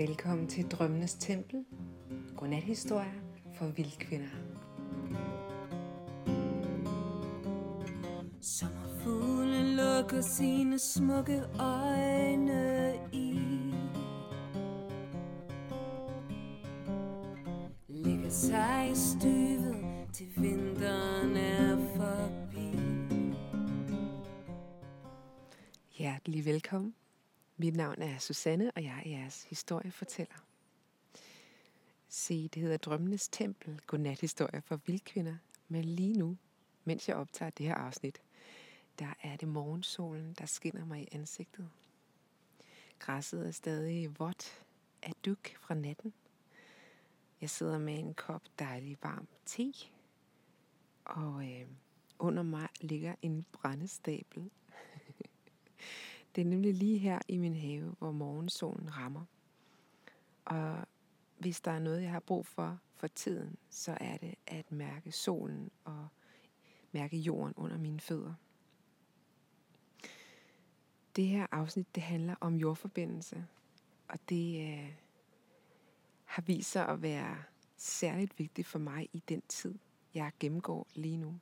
Velkommen til Drømmenes Tempel. Godnathistorier for vildkvinder. Sommerfuglen lukker sine smukke øjne Mit navn er Susanne, og jeg er jeres historiefortæller. Se, det hedder Drømmenes Tempel, godnathistorier for vildkvinder. Men lige nu, mens jeg optager det her afsnit, der er det morgensolen, der skinner mig i ansigtet. Græsset er stadig vådt af duk fra natten. Jeg sidder med en kop dejlig varm te, og øh, under mig ligger en brændestabel det er nemlig lige her i min have, hvor morgensolen rammer. Og hvis der er noget, jeg har brug for for tiden, så er det at mærke solen og mærke jorden under mine fødder. Det her afsnit, det handler om jordforbindelse, og det øh, har vist sig at være særligt vigtigt for mig i den tid, jeg gennemgår lige nu.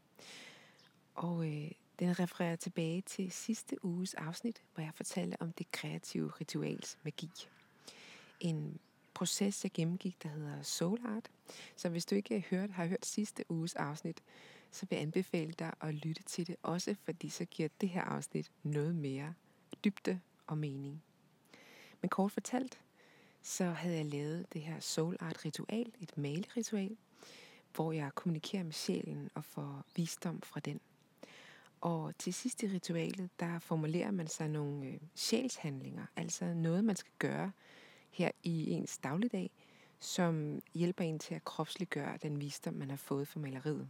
Og øh, den refererer tilbage til sidste uges afsnit, hvor jeg fortalte om det kreative rituals magi. En proces, jeg gennemgik, der hedder Soul Art. Så hvis du ikke har hørt, har hørt sidste uges afsnit, så vil jeg anbefale dig at lytte til det, også fordi så giver det her afsnit noget mere dybde og mening. Men kort fortalt, så havde jeg lavet det her Soul Art ritual, et maleritual, hvor jeg kommunikerer med sjælen og får visdom fra den. Og til sidst i ritualet, der formulerer man sig nogle øh, sjælshandlinger, altså noget, man skal gøre her i ens dagligdag, som hjælper en til at kropsliggøre den visdom, man har fået fra maleriet.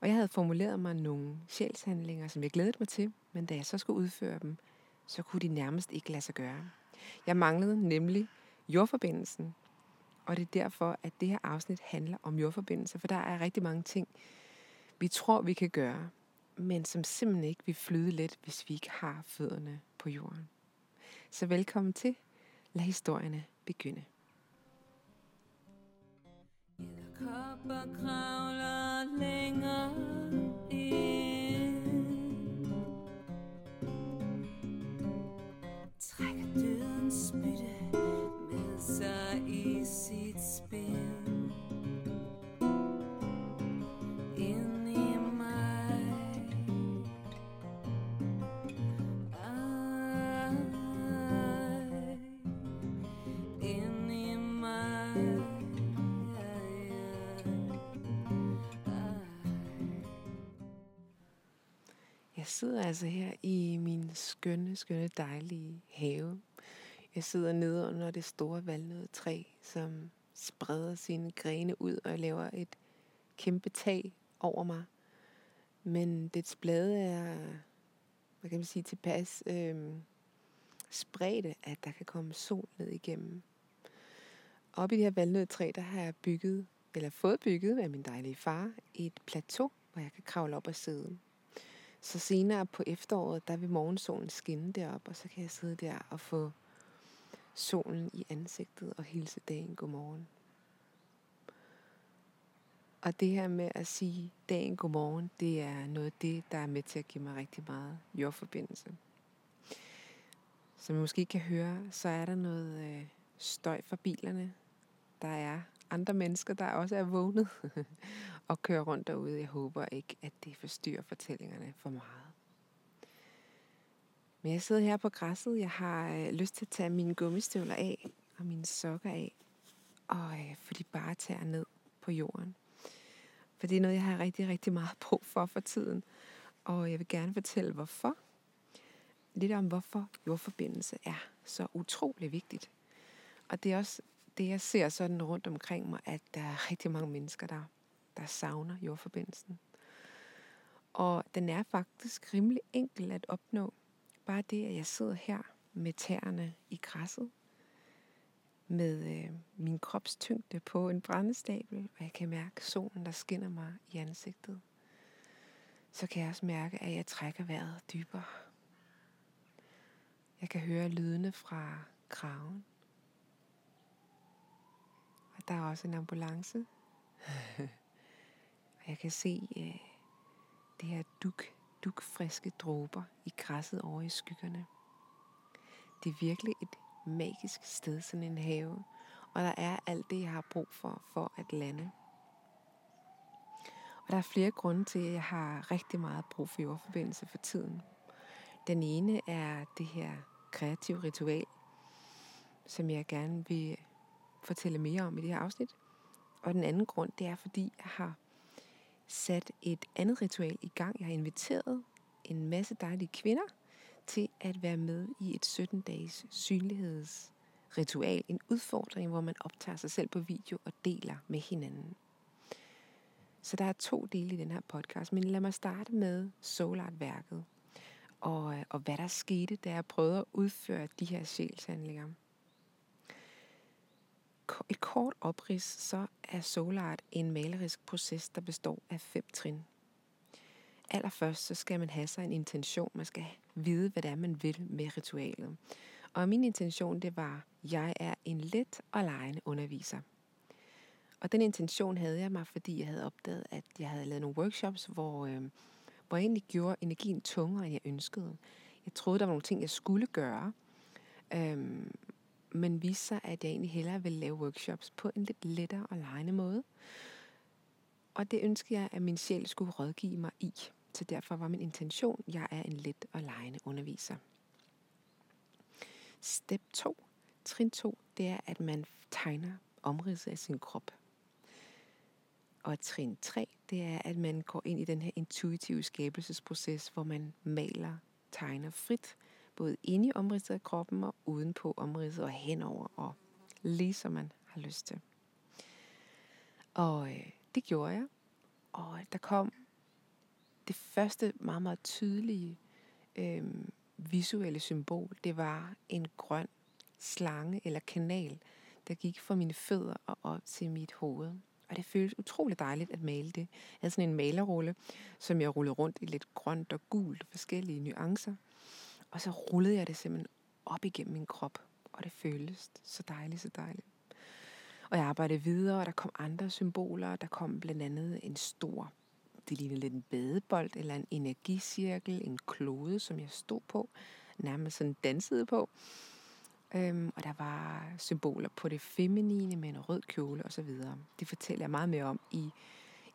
Og jeg havde formuleret mig nogle sjælshandlinger, som jeg glædede mig til, men da jeg så skulle udføre dem, så kunne de nærmest ikke lade sig gøre. Jeg manglede nemlig jordforbindelsen, og det er derfor, at det her afsnit handler om jordforbindelser, for der er rigtig mange ting, vi tror, vi kan gøre, men som simpelthen ikke vil flyde let, hvis vi ikke har fødderne på jorden. Så velkommen til. Lad historierne begynde. Kopper kravler længere ind Trækker dødens spil sidder altså her i min skønne, skønne, dejlige have. Jeg sidder nede under det store valnødtræ, som spreder sine grene ud og laver et kæmpe tag over mig. Men dets blade er, hvad kan man sige, tilpas øh, spredte, at der kan komme sol ned igennem. Oppe i det her valnødtræ, der har jeg bygget, eller fået bygget af min dejlige far, et plateau, hvor jeg kan kravle op og sidde. Så senere på efteråret, der vil morgensolen skinne derop, og så kan jeg sidde der og få solen i ansigtet og hilse dagen godmorgen. Og det her med at sige dagen godmorgen, det er noget af det, der er med til at give mig rigtig meget jordforbindelse. Som I måske kan høre, så er der noget øh, støj fra bilerne. Der er andre mennesker, der også er vågnet og kører rundt derude. Jeg håber ikke, at det forstyrrer fortællingerne for meget. Men jeg sidder her på græsset. Jeg har øh, lyst til at tage mine gummistøvler af og mine sokker af og øh, få de bare tager ned på jorden. For det er noget, jeg har rigtig, rigtig meget brug for for tiden. Og jeg vil gerne fortælle, hvorfor. Lidt om, hvorfor jordforbindelse er så utrolig vigtigt. Og det er også det, jeg ser sådan rundt omkring mig, at der er rigtig mange mennesker, der, der savner jordforbindelsen. Og den er faktisk rimelig enkel at opnå. Bare det, at jeg sidder her med tæerne i græsset, med øh, min kropstyngde på en brændestabel, og jeg kan mærke solen, der skinner mig i ansigtet. Så kan jeg også mærke, at jeg trækker vejret dybere. Jeg kan høre lydene fra kraven. Der er også en ambulance. og jeg kan se øh, det her duk, dukfriske dråber i græsset over i skyggerne. Det er virkelig et magisk sted, sådan en have. Og der er alt det, jeg har brug for, for at lande. Og der er flere grunde til, at jeg har rigtig meget brug for jordforbindelse for tiden. Den ene er det her kreative ritual, som jeg gerne vil fortælle mere om i det her afsnit. Og den anden grund, det er, fordi jeg har sat et andet ritual i gang. Jeg har inviteret en masse dejlige kvinder til at være med i et 17-dages synlighedsritual. En udfordring, hvor man optager sig selv på video og deler med hinanden. Så der er to dele i den her podcast, men lad mig starte med Soulart-værket, og, øh, og hvad der skete, da jeg prøvede at udføre de her sjælshandlinger. Et kort oprids, så er Soulart en malerisk proces, der består af fem trin. Allerførst så skal man have sig en intention. Man skal vide, hvad det er, man vil med ritualet. Og min intention, det var, jeg er en let og lejende underviser. Og den intention havde jeg mig, fordi jeg havde opdaget, at jeg havde lavet nogle workshops, hvor, øh, hvor jeg egentlig gjorde energien tungere, end jeg ønskede. Jeg troede, der var nogle ting, jeg skulle gøre, øh, men viste sig, at jeg egentlig hellere ville lave workshops på en lidt lettere og lejende måde. Og det ønskede jeg, at min sjæl skulle rådgive mig i. Så derfor var min intention, at jeg er en let og lejende underviser. Step 2, trin 2, det er, at man tegner omridset af sin krop. Og trin 3, det er, at man går ind i den her intuitive skabelsesproces, hvor man maler, tegner frit, både inde i omridset af kroppen og udenpå omridset og henover, og lige som man har lyst til. Og øh, det gjorde jeg. Og der kom det første meget, meget tydelige øh, visuelle symbol. Det var en grøn slange eller kanal, der gik fra mine fødder og op til mit hoved. Og det føltes utrolig dejligt at male det. Jeg havde sådan en malerrulle, som jeg rullede rundt i lidt grønt og gult, forskellige nuancer. Og så rullede jeg det simpelthen op igennem min krop. Og det føltes så dejligt, så dejligt. Og jeg arbejdede videre, og der kom andre symboler. Der kom blandt andet en stor, det lignede lidt en badebold, eller en energicirkel, en klode, som jeg stod på, nærmest sådan dansede på. Øhm, og der var symboler på det feminine med en rød kjole osv. Det fortæller jeg meget mere om i,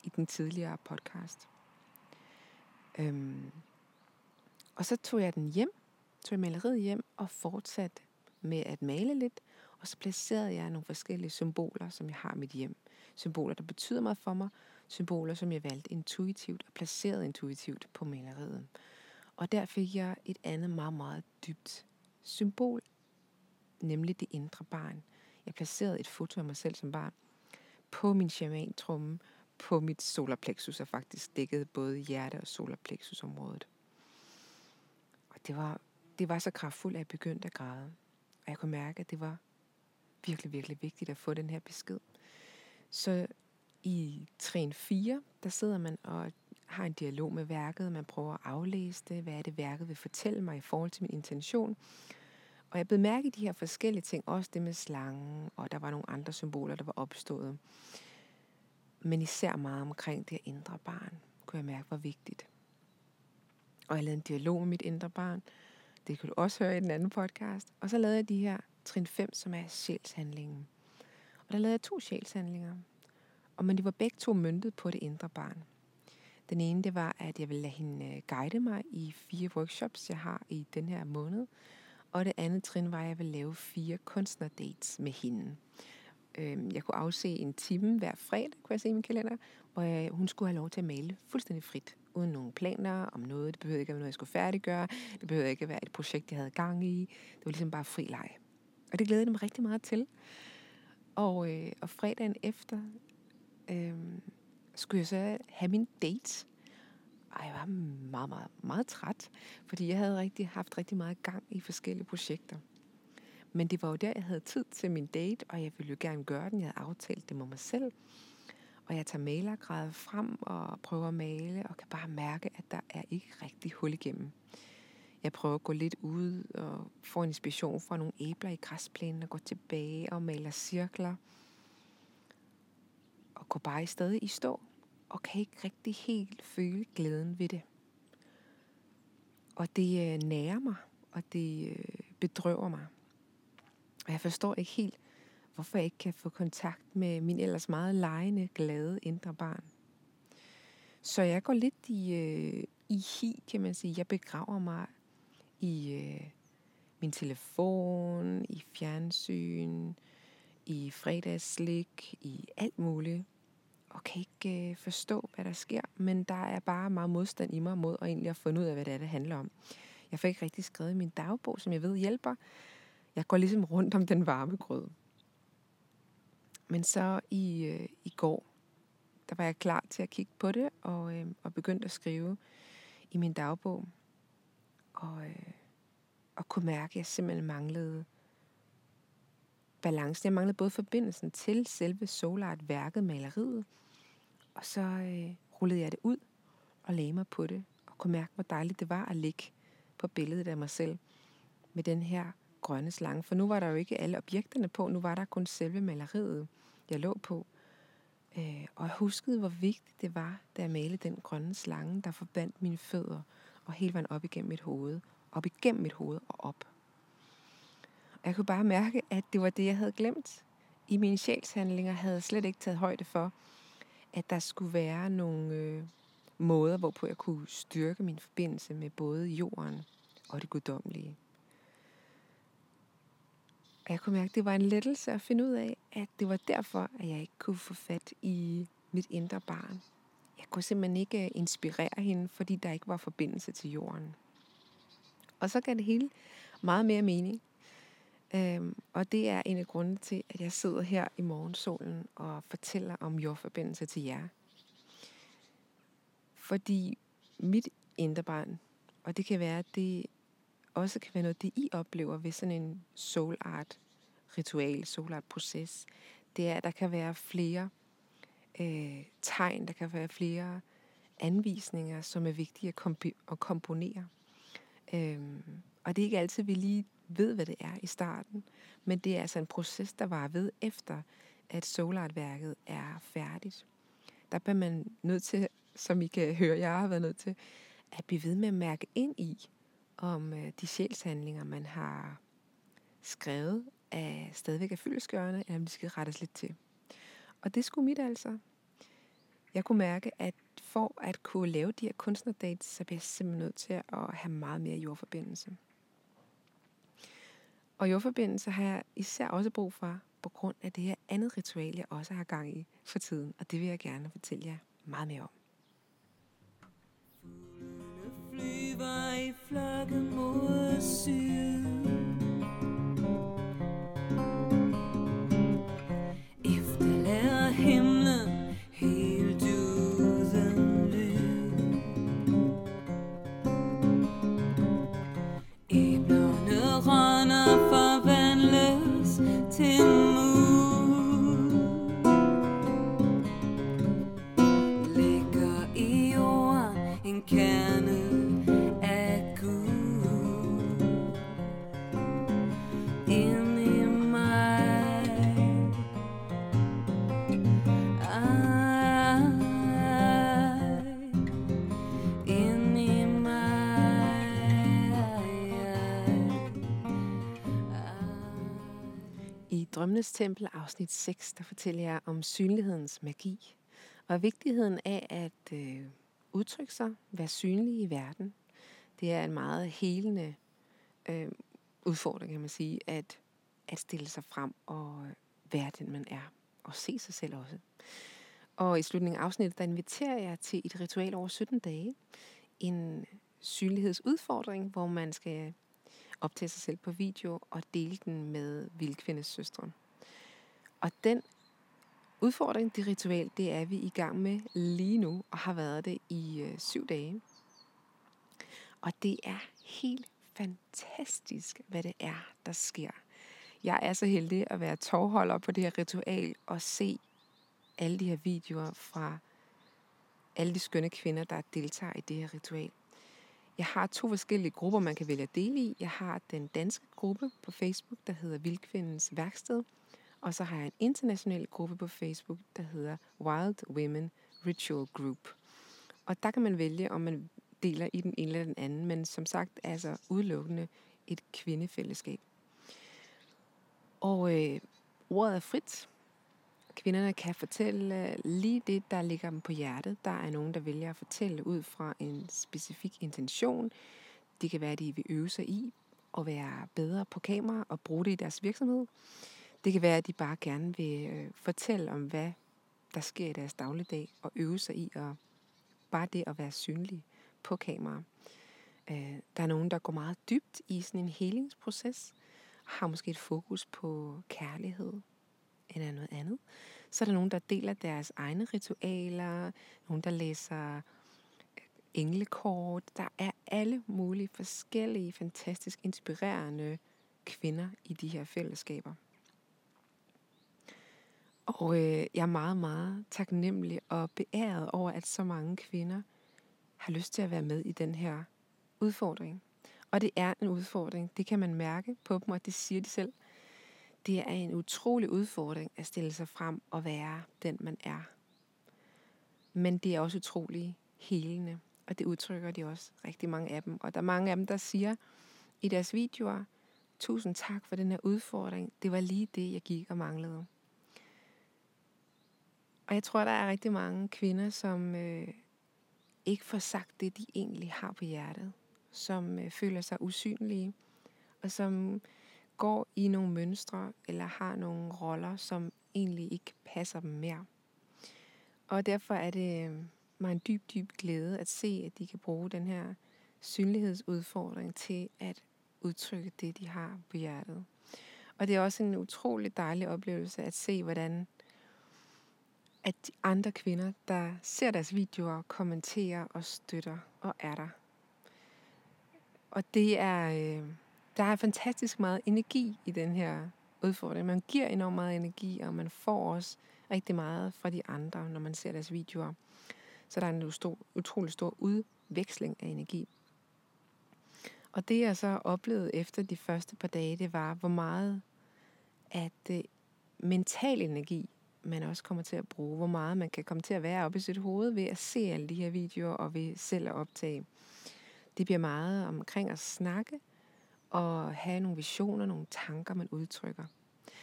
i den tidligere podcast. Øhm, og så tog jeg den hjem, tog jeg maleriet hjem og fortsatte med at male lidt. Og så placerede jeg nogle forskellige symboler, som jeg har i mit hjem. Symboler, der betyder meget for mig. Symboler, som jeg valgte intuitivt og placerede intuitivt på maleriet. Og der fik jeg et andet meget, meget dybt symbol nemlig det indre barn. Jeg placerede et foto af mig selv som barn på min shaman-tromme, på mit solarplexus, og faktisk dækkede både hjerte- og solarplexusområdet. Og det var, det var så kraftfuldt, at jeg begyndte at græde. Og jeg kunne mærke, at det var virkelig, virkelig vigtigt at få den her besked. Så i trin 4, der sidder man og har en dialog med værket. Man prøver at aflæse det. Hvad er det, værket vil fortælle mig i forhold til min intention? Og jeg blev mærke i de her forskellige ting, også det med slangen, og der var nogle andre symboler, der var opstået. Men især meget omkring det indre barn, kunne jeg mærke var vigtigt. Og jeg lavede en dialog med mit indre barn. Det kan du også høre i den anden podcast. Og så lavede jeg de her trin 5, som er sjælshandlingen. Og der lavede jeg to sjælshandlinger. Og men de var begge to møntet på det indre barn. Den ene, det var, at jeg ville lade hende øh, guide mig i fire workshops, jeg har i den her måned. Og det andet trin var, at jeg ville lave fire kunstnerdates med hende. Øhm, jeg kunne afse en time hver fredag, kunne jeg se i min kalender, hvor hun skulle have lov til at male fuldstændig frit, uden nogen planer om noget. Det behøvede ikke at være noget, jeg skulle færdiggøre. Det behøvede ikke at være et projekt, jeg havde gang i. Det var ligesom bare fri leg. Og det glædede jeg mig rigtig meget til. Og, øh, og fredagen efter øh, skulle jeg så have min date og jeg var meget, meget, meget træt, fordi jeg havde rigtig, haft rigtig meget gang i forskellige projekter. Men det var jo der, jeg havde tid til min date, og jeg ville jo gerne gøre den. Jeg havde aftalt det med mig selv. Og jeg tager malergrædet frem og prøver at male, og kan bare mærke, at der er ikke rigtig hul igennem. Jeg prøver at gå lidt ud og få en inspiration fra nogle æbler i græsplænen og gå tilbage og maler cirkler. og går bare i stadig i stå, og kan ikke rigtig helt føle glæden ved det. Og det øh, nærer mig, og det øh, bedrøver mig. Og jeg forstår ikke helt, hvorfor jeg ikke kan få kontakt med min ellers meget lejende, glade indre barn. Så jeg går lidt i, øh, i hi, kan man sige. Jeg begraver mig i øh, min telefon, i fjernsyn, i fredagsslik, i alt muligt. Og kan ikke øh, forstå, hvad der sker. Men der er bare meget modstand i mig mod at egentlig at finde ud af, hvad det er, det handler om. Jeg får ikke rigtig skrevet min dagbog, som jeg ved hjælper. Jeg går ligesom rundt om den varme grød. Men så i, øh, i går, der var jeg klar til at kigge på det, og, øh, og begyndte at skrive i min dagbog. Og, øh, og kunne mærke, at jeg simpelthen manglede balancen. Jeg manglede både forbindelsen til selve solart-værket, maleriet, og så øh, rullede jeg det ud og lagde mig på det, og kunne mærke, hvor dejligt det var at ligge på billedet af mig selv med den her grønne slange. For nu var der jo ikke alle objekterne på, nu var der kun selve maleriet, jeg lå på. Øh, og jeg huskede, hvor vigtigt det var, da jeg malede den grønne slange, der forbandt mine fødder og hele vejen op igennem mit hoved. Op igennem mit hoved og op. Og jeg kunne bare mærke, at det var det, jeg havde glemt. I mine sjælshandlinger havde jeg slet ikke taget højde for, at der skulle være nogle øh, måder, hvorpå jeg kunne styrke min forbindelse med både jorden og det guddommelige. Og jeg kunne mærke, at det var en lettelse at finde ud af, at det var derfor, at jeg ikke kunne få fat i mit indre barn. Jeg kunne simpelthen ikke øh, inspirere hende, fordi der ikke var forbindelse til jorden. Og så gav det hele meget mere mening. Øhm, og det er en af grundene til, at jeg sidder her i morgensolen og fortæller om jordforbindelse til jer. Fordi mit indre barn, og det kan være, at det også kan være noget, det I oplever ved sådan en soul art ritual, soul art proces, det er, at der kan være flere øh, tegn, der kan være flere anvisninger, som er vigtige at, komp- at komponere. Øhm, og det er ikke altid, vi lige ved, hvad det er i starten, men det er altså en proces, der var ved efter, at solartværket er færdigt. Der bliver man nødt til, som I kan høre, jeg har været nødt til, at blive ved med at mærke ind i, om øh, de sjælshandlinger, man har skrevet, er stadigvæk er fyldeskørende, eller om de skal rettes lidt til. Og det skulle mit altså. Jeg kunne mærke, at for at kunne lave de her kunstnerdates, så bliver jeg simpelthen nødt til at have meget mere jordforbindelse. Og jordforbindelse har jeg især også brug for, på grund af det her andet ritual, jeg også har gang i for tiden. Og det vil jeg gerne fortælle jer meget mere om. Var i flokke mod syd. I Tempel, afsnit 6, der fortæller jeg om synlighedens magi. Og vigtigheden af at øh, udtrykke sig, være synlig i verden. Det er en meget helende øh, udfordring, kan man sige, at, at stille sig frem og øh, være den, man er. Og se sig selv også. Og i slutningen af afsnittet, der inviterer jeg til et ritual over 17 dage. En synlighedsudfordring, hvor man skal optage sig selv på video og dele den med Vildkvindes søstre. Og den udfordring, det ritual, det er vi i gang med lige nu, og har været det i øh, syv dage. Og det er helt fantastisk, hvad det er, der sker. Jeg er så heldig at være tovholder på det her ritual og se alle de her videoer fra alle de skønne kvinder, der deltager i det her ritual. Jeg har to forskellige grupper, man kan vælge at dele i. Jeg har den danske gruppe på Facebook, der hedder Vildkvindens Værksted. Og så har jeg en international gruppe på Facebook, der hedder Wild Women Ritual Group. Og der kan man vælge, om man deler i den ene eller den anden, men som sagt altså udelukkende et kvindefællesskab. Og øh, ordet er frit. Kvinderne kan fortælle øh, lige det, der ligger dem på hjertet. Der er nogen, der vælger at fortælle ud fra en specifik intention. Det kan være, at de vil øve sig i at være bedre på kamera og bruge det i deres virksomhed. Det kan være, at de bare gerne vil øh, fortælle om, hvad der sker i deres dagligdag, og øve sig i at bare det at være synlig på kamera. Øh, der er nogen, der går meget dybt i sådan en helingsproces, har måske et fokus på kærlighed eller noget andet. Så er der nogen, der deler deres egne ritualer, nogen, der læser øh, englekort. Der er alle mulige forskellige, fantastisk inspirerende kvinder i de her fællesskaber. Og øh, jeg er meget, meget taknemmelig og beæret over, at så mange kvinder har lyst til at være med i den her udfordring. Og det er en udfordring. Det kan man mærke på dem, og det siger de selv. Det er en utrolig udfordring at stille sig frem og være den, man er. Men det er også utrolig helende. Og det udtrykker de også, rigtig mange af dem. Og der er mange af dem, der siger i deres videoer, tusind tak for den her udfordring. Det var lige det, jeg gik og manglede. Og jeg tror, der er rigtig mange kvinder, som øh, ikke får sagt det, de egentlig har på hjertet. Som øh, føler sig usynlige, og som går i nogle mønstre, eller har nogle roller, som egentlig ikke passer dem mere. Og derfor er det øh, mig en dyb, dyb glæde at se, at de kan bruge den her synlighedsudfordring til at udtrykke det, de har på hjertet. Og det er også en utrolig dejlig oplevelse at se, hvordan at de andre kvinder, der ser deres videoer, kommenterer og støtter og er der. Og det er, øh, der er fantastisk meget energi i den her udfordring. Man giver enormt meget energi, og man får også rigtig meget fra de andre, når man ser deres videoer. Så der er en stor, utrolig stor udveksling af energi. Og det jeg så oplevede efter de første par dage, det var, hvor meget at øh, mental energi man også kommer til at bruge. Hvor meget man kan komme til at være oppe i sit hoved ved at se alle de her videoer og ved selv at optage. Det bliver meget omkring at snakke og have nogle visioner, nogle tanker, man udtrykker.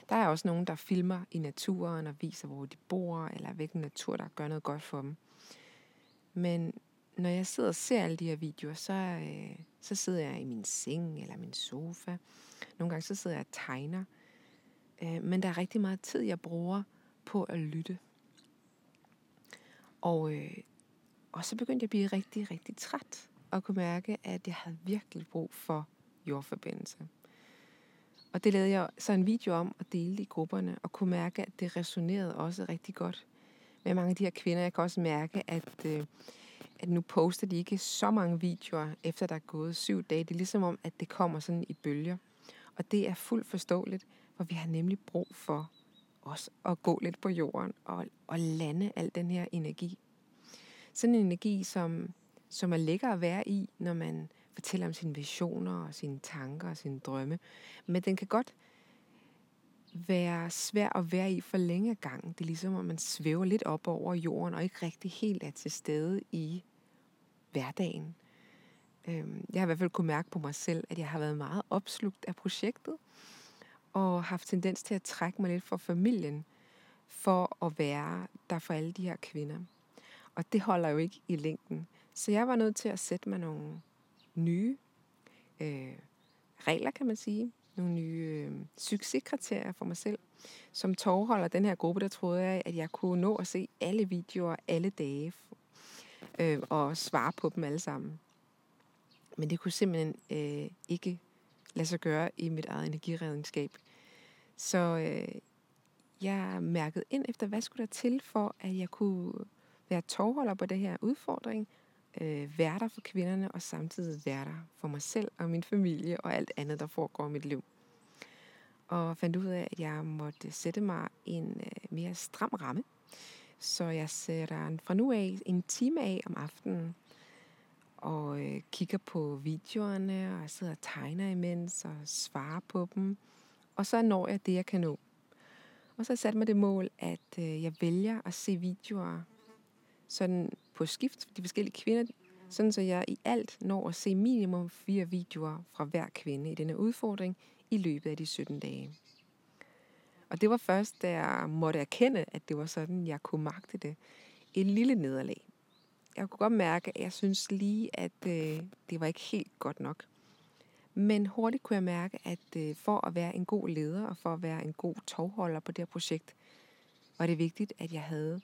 Der er også nogen, der filmer i naturen og viser, hvor de bor, eller hvilken natur, der gør noget godt for dem. Men når jeg sidder og ser alle de her videoer, så, øh, så sidder jeg i min seng eller min sofa. Nogle gange så sidder jeg og tegner. Øh, men der er rigtig meget tid, jeg bruger på at lytte. Og, øh, og så begyndte jeg at blive rigtig, rigtig træt og kunne mærke, at jeg havde virkelig brug for jordforbindelse. Og det lavede jeg så en video om og delte i grupperne, og kunne mærke, at det resonerede også rigtig godt med mange af de her kvinder. Jeg kan også mærke, at, øh, at nu poster de ikke så mange videoer, efter der er gået syv dage. Det er ligesom om, at det kommer sådan i bølger. Og det er fuldt forståeligt, for vi har nemlig brug for også at gå lidt på jorden og, og lande al den her energi. Sådan en energi, som, som er lækker at være i, når man fortæller om sine visioner og sine tanker og sine drømme. Men den kan godt være svær at være i for længe gang. Det er ligesom, at man svæver lidt op over jorden og ikke rigtig helt er til stede i hverdagen. Øhm, jeg har i hvert fald kunne mærke på mig selv, at jeg har været meget opslugt af projektet og haft tendens til at trække mig lidt fra familien for at være der for alle de her kvinder. Og det holder jo ikke i længden. Så jeg var nødt til at sætte mig nogle nye øh, regler, kan man sige. Nogle nye øh, succeskriterier for mig selv. Som tovholder den her gruppe, der troede jeg, at jeg kunne nå at se alle videoer alle dage. Øh, og svare på dem alle sammen. Men det kunne simpelthen øh, ikke lade sig gøre i mit eget energiredningsskab. Så øh, jeg mærkede ind efter, hvad skulle der til for, at jeg kunne være tovholder på det her udfordring, øh, være der for kvinderne, og samtidig være der for mig selv og min familie og alt andet, der foregår i mit liv. Og fandt ud af, at jeg måtte sætte mig en øh, mere stram ramme. Så jeg sætter fra nu af en time af om aftenen, og øh, kigger på videoerne, og jeg sidder og tegner imens, og svarer på dem. Og så når jeg det, jeg kan nå. Og så har jeg sat mig det mål, at øh, jeg vælger at se videoer sådan på skift for de forskellige kvinder, sådan så jeg i alt når at se minimum fire videoer fra hver kvinde i denne udfordring i løbet af de 17 dage. Og det var først, da jeg måtte erkende, at det var sådan, jeg kunne magte det. Et lille nederlag. Jeg kunne godt mærke, at jeg synes lige, at øh, det var ikke helt godt nok. Men hurtigt kunne jeg mærke, at øh, for at være en god leder og for at være en god tovholder på det her projekt, var det vigtigt, at jeg havde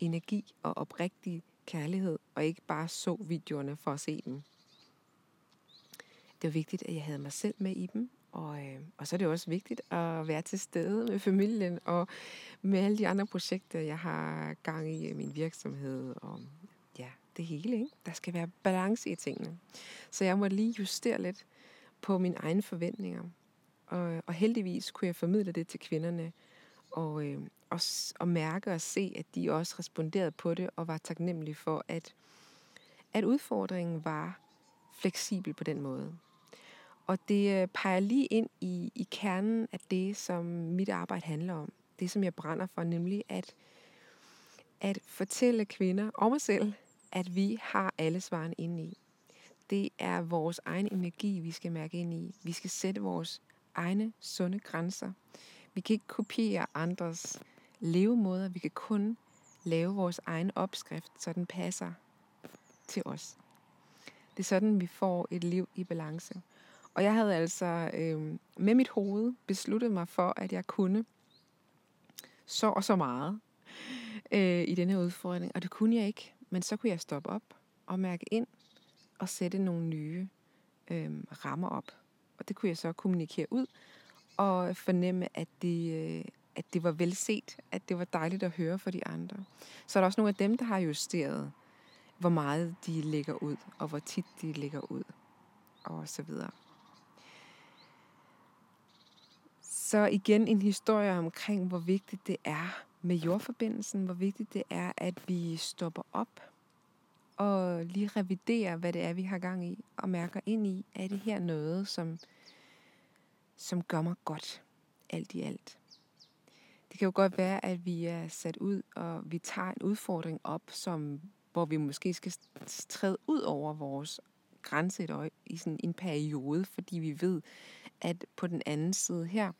energi og oprigtig kærlighed, og ikke bare så videoerne for at se dem. Det var vigtigt, at jeg havde mig selv med i dem, og, øh, og så er det også vigtigt at være til stede med familien og med alle de andre projekter, jeg har gang i i min virksomhed. Og det hele. Ikke? Der skal være balance i tingene. Så jeg må lige justere lidt på mine egne forventninger. Og, og heldigvis kunne jeg formidle det til kvinderne, og, øh, og, og mærke og se, at de også responderede på det, og var taknemmelige for, at, at udfordringen var fleksibel på den måde. Og det øh, peger lige ind i, i kernen af det, som mit arbejde handler om. Det, som jeg brænder for, nemlig at, at fortælle kvinder og mig selv, at vi har alle svarene inde i. Det er vores egen energi, vi skal mærke ind i. Vi skal sætte vores egne sunde grænser. Vi kan ikke kopiere andres levemåder. Vi kan kun lave vores egen opskrift, så den passer til os. Det er sådan, vi får et liv i balance. Og jeg havde altså øh, med mit hoved besluttet mig for, at jeg kunne så og så meget øh, i denne udfordring. Og det kunne jeg ikke. Men så kunne jeg stoppe op og mærke ind og sætte nogle nye øh, rammer op. Og det kunne jeg så kommunikere ud og fornemme, at det, øh, at det var velset, at det var dejligt at høre for de andre. Så er der også nogle af dem, der har justeret, hvor meget de lægger ud, og hvor tit de lægger ud, og så videre. Så igen en historie omkring, hvor vigtigt det er med jordforbindelsen, hvor vigtigt det er, at vi stopper op og lige reviderer, hvad det er, vi har gang i, og mærker ind i, er det her noget, som, som gør mig godt, alt i alt. Det kan jo godt være, at vi er sat ud, og vi tager en udfordring op, som, hvor vi måske skal træde ud over vores grænse et øje, i sådan en periode, fordi vi ved, at på den anden side her,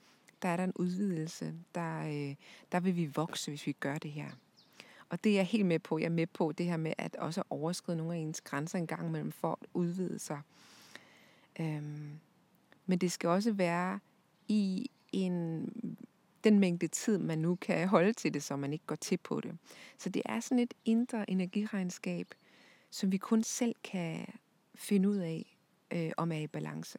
der er der en udvidelse. Der, øh, der vil vi vokse, hvis vi gør det her. Og det er jeg helt med på. Jeg er med på det her med at også overskride nogle af ens grænser en gang imellem for at udvide sig. Øhm, men det skal også være i en, den mængde tid, man nu kan holde til det, så man ikke går til på det. Så det er sådan et indre energiregnskab, som vi kun selv kan finde ud af, øh, om er i balance.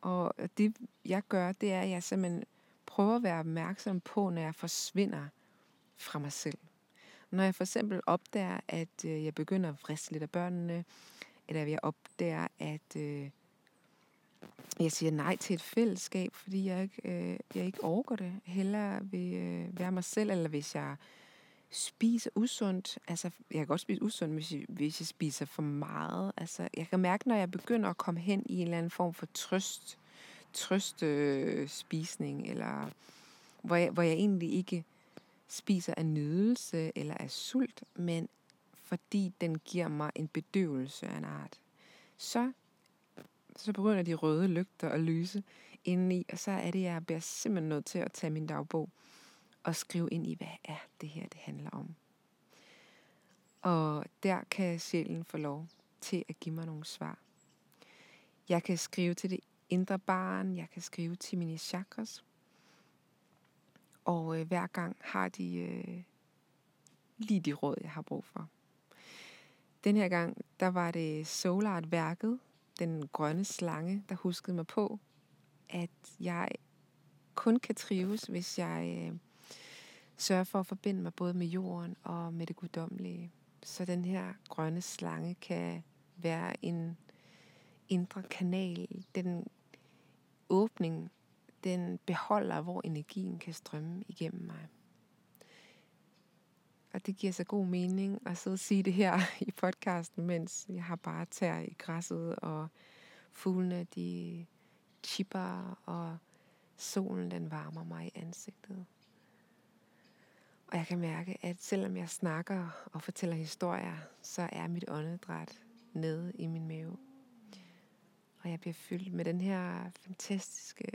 Og det, jeg gør, det er, at jeg simpelthen prøver at være opmærksom på, når jeg forsvinder fra mig selv. Når jeg for eksempel opdager, at øh, jeg begynder at friste lidt af børnene, eller jeg opdager, at øh, jeg siger nej til et fællesskab, fordi jeg ikke, øh, jeg ikke overgår det. Heller vil øh, være mig selv, eller hvis jeg spiser usundt. Altså, jeg kan godt spise usundt, hvis jeg, hvis jeg spiser for meget. Altså, jeg kan mærke, når jeg begynder at komme hen i en eller anden form for trøst, trøst øh, spisning, eller hvor jeg, hvor jeg egentlig ikke spiser af nydelse eller af sult, men fordi den giver mig en bedøvelse af en art. Så, så begynder de røde lygter at lyse indeni, og så er det, jeg bliver simpelthen nødt til at tage min dagbog og skrive ind i, hvad er det her, det handler om. Og der kan sjælen få lov til at give mig nogle svar. Jeg kan skrive til det indre barn, jeg kan skrive til mine chakras, og øh, hver gang har de øh, lige de råd, jeg har brug for. Den her gang, der var det Solart-værket, den grønne slange, der huskede mig på, at jeg kun kan trives, hvis jeg øh, sørge for at forbinde mig både med jorden og med det guddommelige. Så den her grønne slange kan være en indre kanal, den åbning, den beholder, hvor energien kan strømme igennem mig. Og det giver så god mening at sidde og sige det her i podcasten, mens jeg har bare tær i græsset, og fuglene de chipper, og solen den varmer mig i ansigtet. Og jeg kan mærke, at selvom jeg snakker og fortæller historier, så er mit åndedræt nede i min mave. Og jeg bliver fyldt med den her fantastiske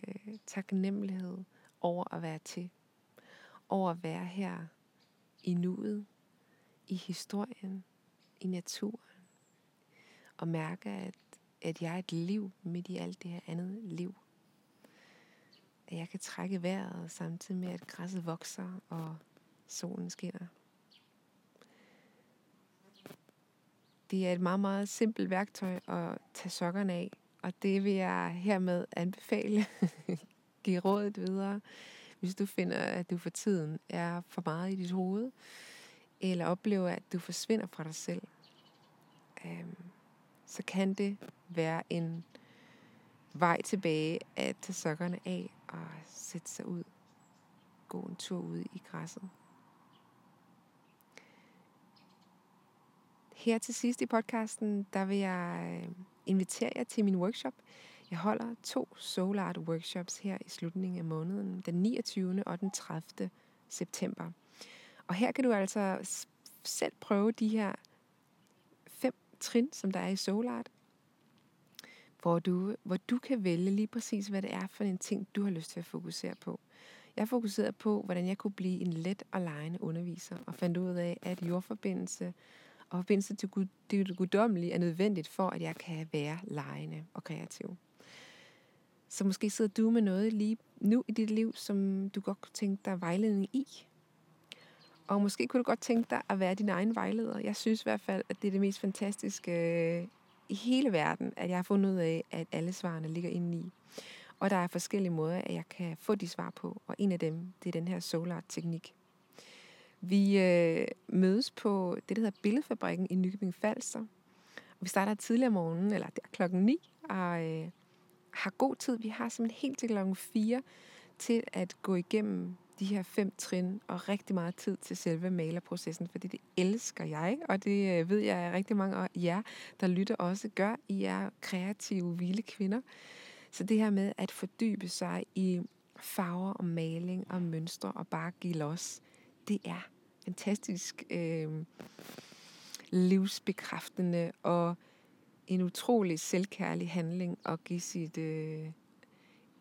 taknemmelighed over at være til. Over at være her i nuet, i historien, i naturen. Og mærke, at, at jeg er et liv midt i alt det her andet liv. At jeg kan trække vejret samtidig med, at græsset vokser og solen skinner. Det er et meget, meget simpelt værktøj at tage sokkerne af, og det vil jeg hermed anbefale. Giv rådet videre, hvis du finder, at du for tiden er for meget i dit hoved, eller oplever, at du forsvinder fra dig selv. Øhm, så kan det være en vej tilbage at tage sokkerne af og sætte sig ud. Gå en tur ud i græsset. Her til sidst i podcasten, der vil jeg øh, invitere jer til min workshop. Jeg holder to Soul Art workshops her i slutningen af måneden, den 29. og den 30. september. Og her kan du altså selv prøve de her fem trin, som der er i Soul Art, hvor du, hvor du kan vælge lige præcis, hvad det er for en ting, du har lyst til at fokusere på. Jeg fokuserede på, hvordan jeg kunne blive en let og lejende underviser, og fandt ud af, at jordforbindelse og forbindelse til Gud, det guddommelige er nødvendigt for, at jeg kan være lejende og kreativ. Så måske sidder du med noget lige nu i dit liv, som du godt kunne tænke dig vejledning i. Og måske kunne du godt tænke dig at være din egen vejleder. Jeg synes i hvert fald, at det er det mest fantastiske øh, i hele verden, at jeg har fundet ud af, at alle svarene ligger inde i. Og der er forskellige måder, at jeg kan få de svar på. Og en af dem, det er den her solar-teknik. Vi øh, mødes på det, der hedder Billedfabrikken i Nykøbing Falster. Og vi starter tidligere om morgenen, eller der klokken 9, og øh, har god tid. Vi har simpelthen helt til klokken 4 til at gå igennem de her fem trin og rigtig meget tid til selve malerprocessen, fordi det elsker jeg, og det øh, ved jeg, at rigtig mange af jer, der lytter også, gør. I er kreative, vilde kvinder. Så det her med at fordybe sig i farver og maling og mønstre og bare give los, det er fantastisk øh, livsbekræftende og en utrolig selvkærlig handling at give sit, øh,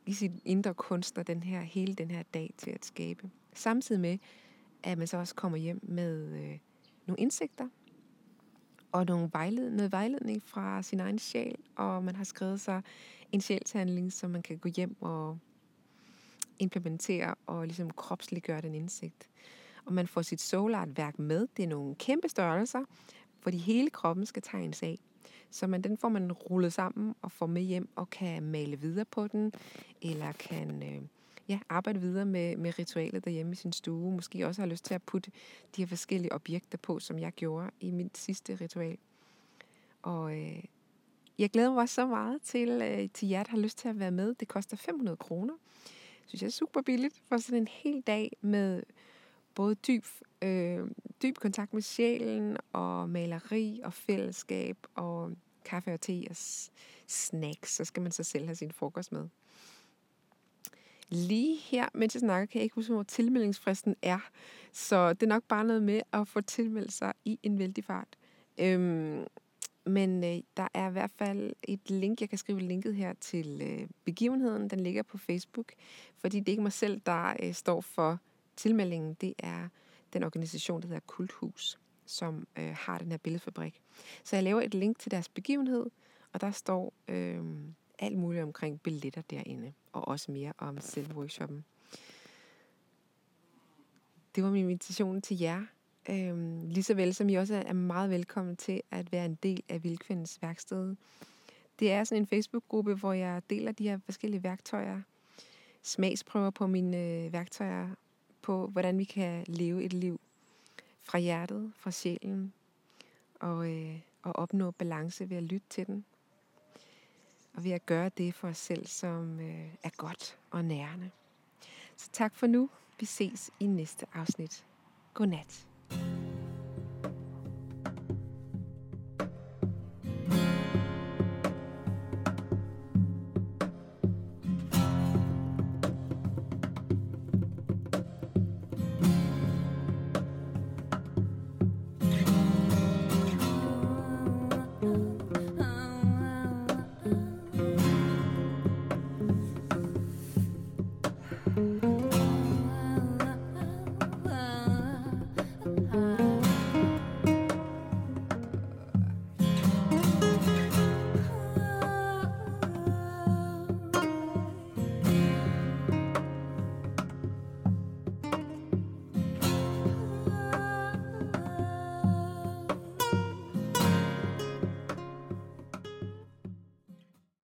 give sit indre kunstner den her, hele den her dag til at skabe. Samtidig med, at man så også kommer hjem med øh, nogle indsigter og nogle vejled, noget vejledning fra sin egen sjæl, og man har skrevet sig en sjælshandling, som man kan gå hjem og implementere og ligesom kropsliggøre den indsigt og man får sit solartværk med. Det er nogle kæmpe størrelser, fordi hele kroppen skal tegnes af. Så man, den får man rullet sammen og får med hjem og kan male videre på den, eller kan øh, ja, arbejde videre med, med ritualet derhjemme i sin stue. Måske også har lyst til at putte de her forskellige objekter på, som jeg gjorde i mit sidste ritual. Og øh, jeg glæder mig så meget til, øh, til jer, der har lyst til at være med. Det koster 500 kroner. Synes jeg er super billigt for sådan en hel dag med både dyb, øh, dyb kontakt med sjælen og maleri og fællesskab og kaffe og te og snacks, så skal man så selv have sin frokost med. Lige her, mens jeg snakker, kan jeg ikke huske, hvor tilmeldingsfristen er. Så det er nok bare noget med at få tilmeldt sig i en vældig fart. Øhm, men øh, der er i hvert fald et link, jeg kan skrive linket her til øh, begivenheden. Den ligger på Facebook, fordi det er ikke mig selv, der øh, står for tilmeldingen, det er den organisation, der hedder Kulthus, som øh, har den her billedfabrik. Så jeg laver et link til deres begivenhed, og der står øh, alt muligt omkring billetter derinde, og også mere om selve workshoppen. Det var min invitation til jer. Øh, lige så vel som I også er meget velkommen til at være en del af Vildkvindens værksted. Det er sådan en Facebook-gruppe, hvor jeg deler de her forskellige værktøjer, smagsprøver på mine øh, værktøjer, på, hvordan vi kan leve et liv fra hjertet, fra sjælen, og, øh, og opnå balance ved at lytte til den. Og ved at gøre det for os selv, som øh, er godt og nærende. Så tak for nu. Vi ses i næste afsnit. Godnat. nat.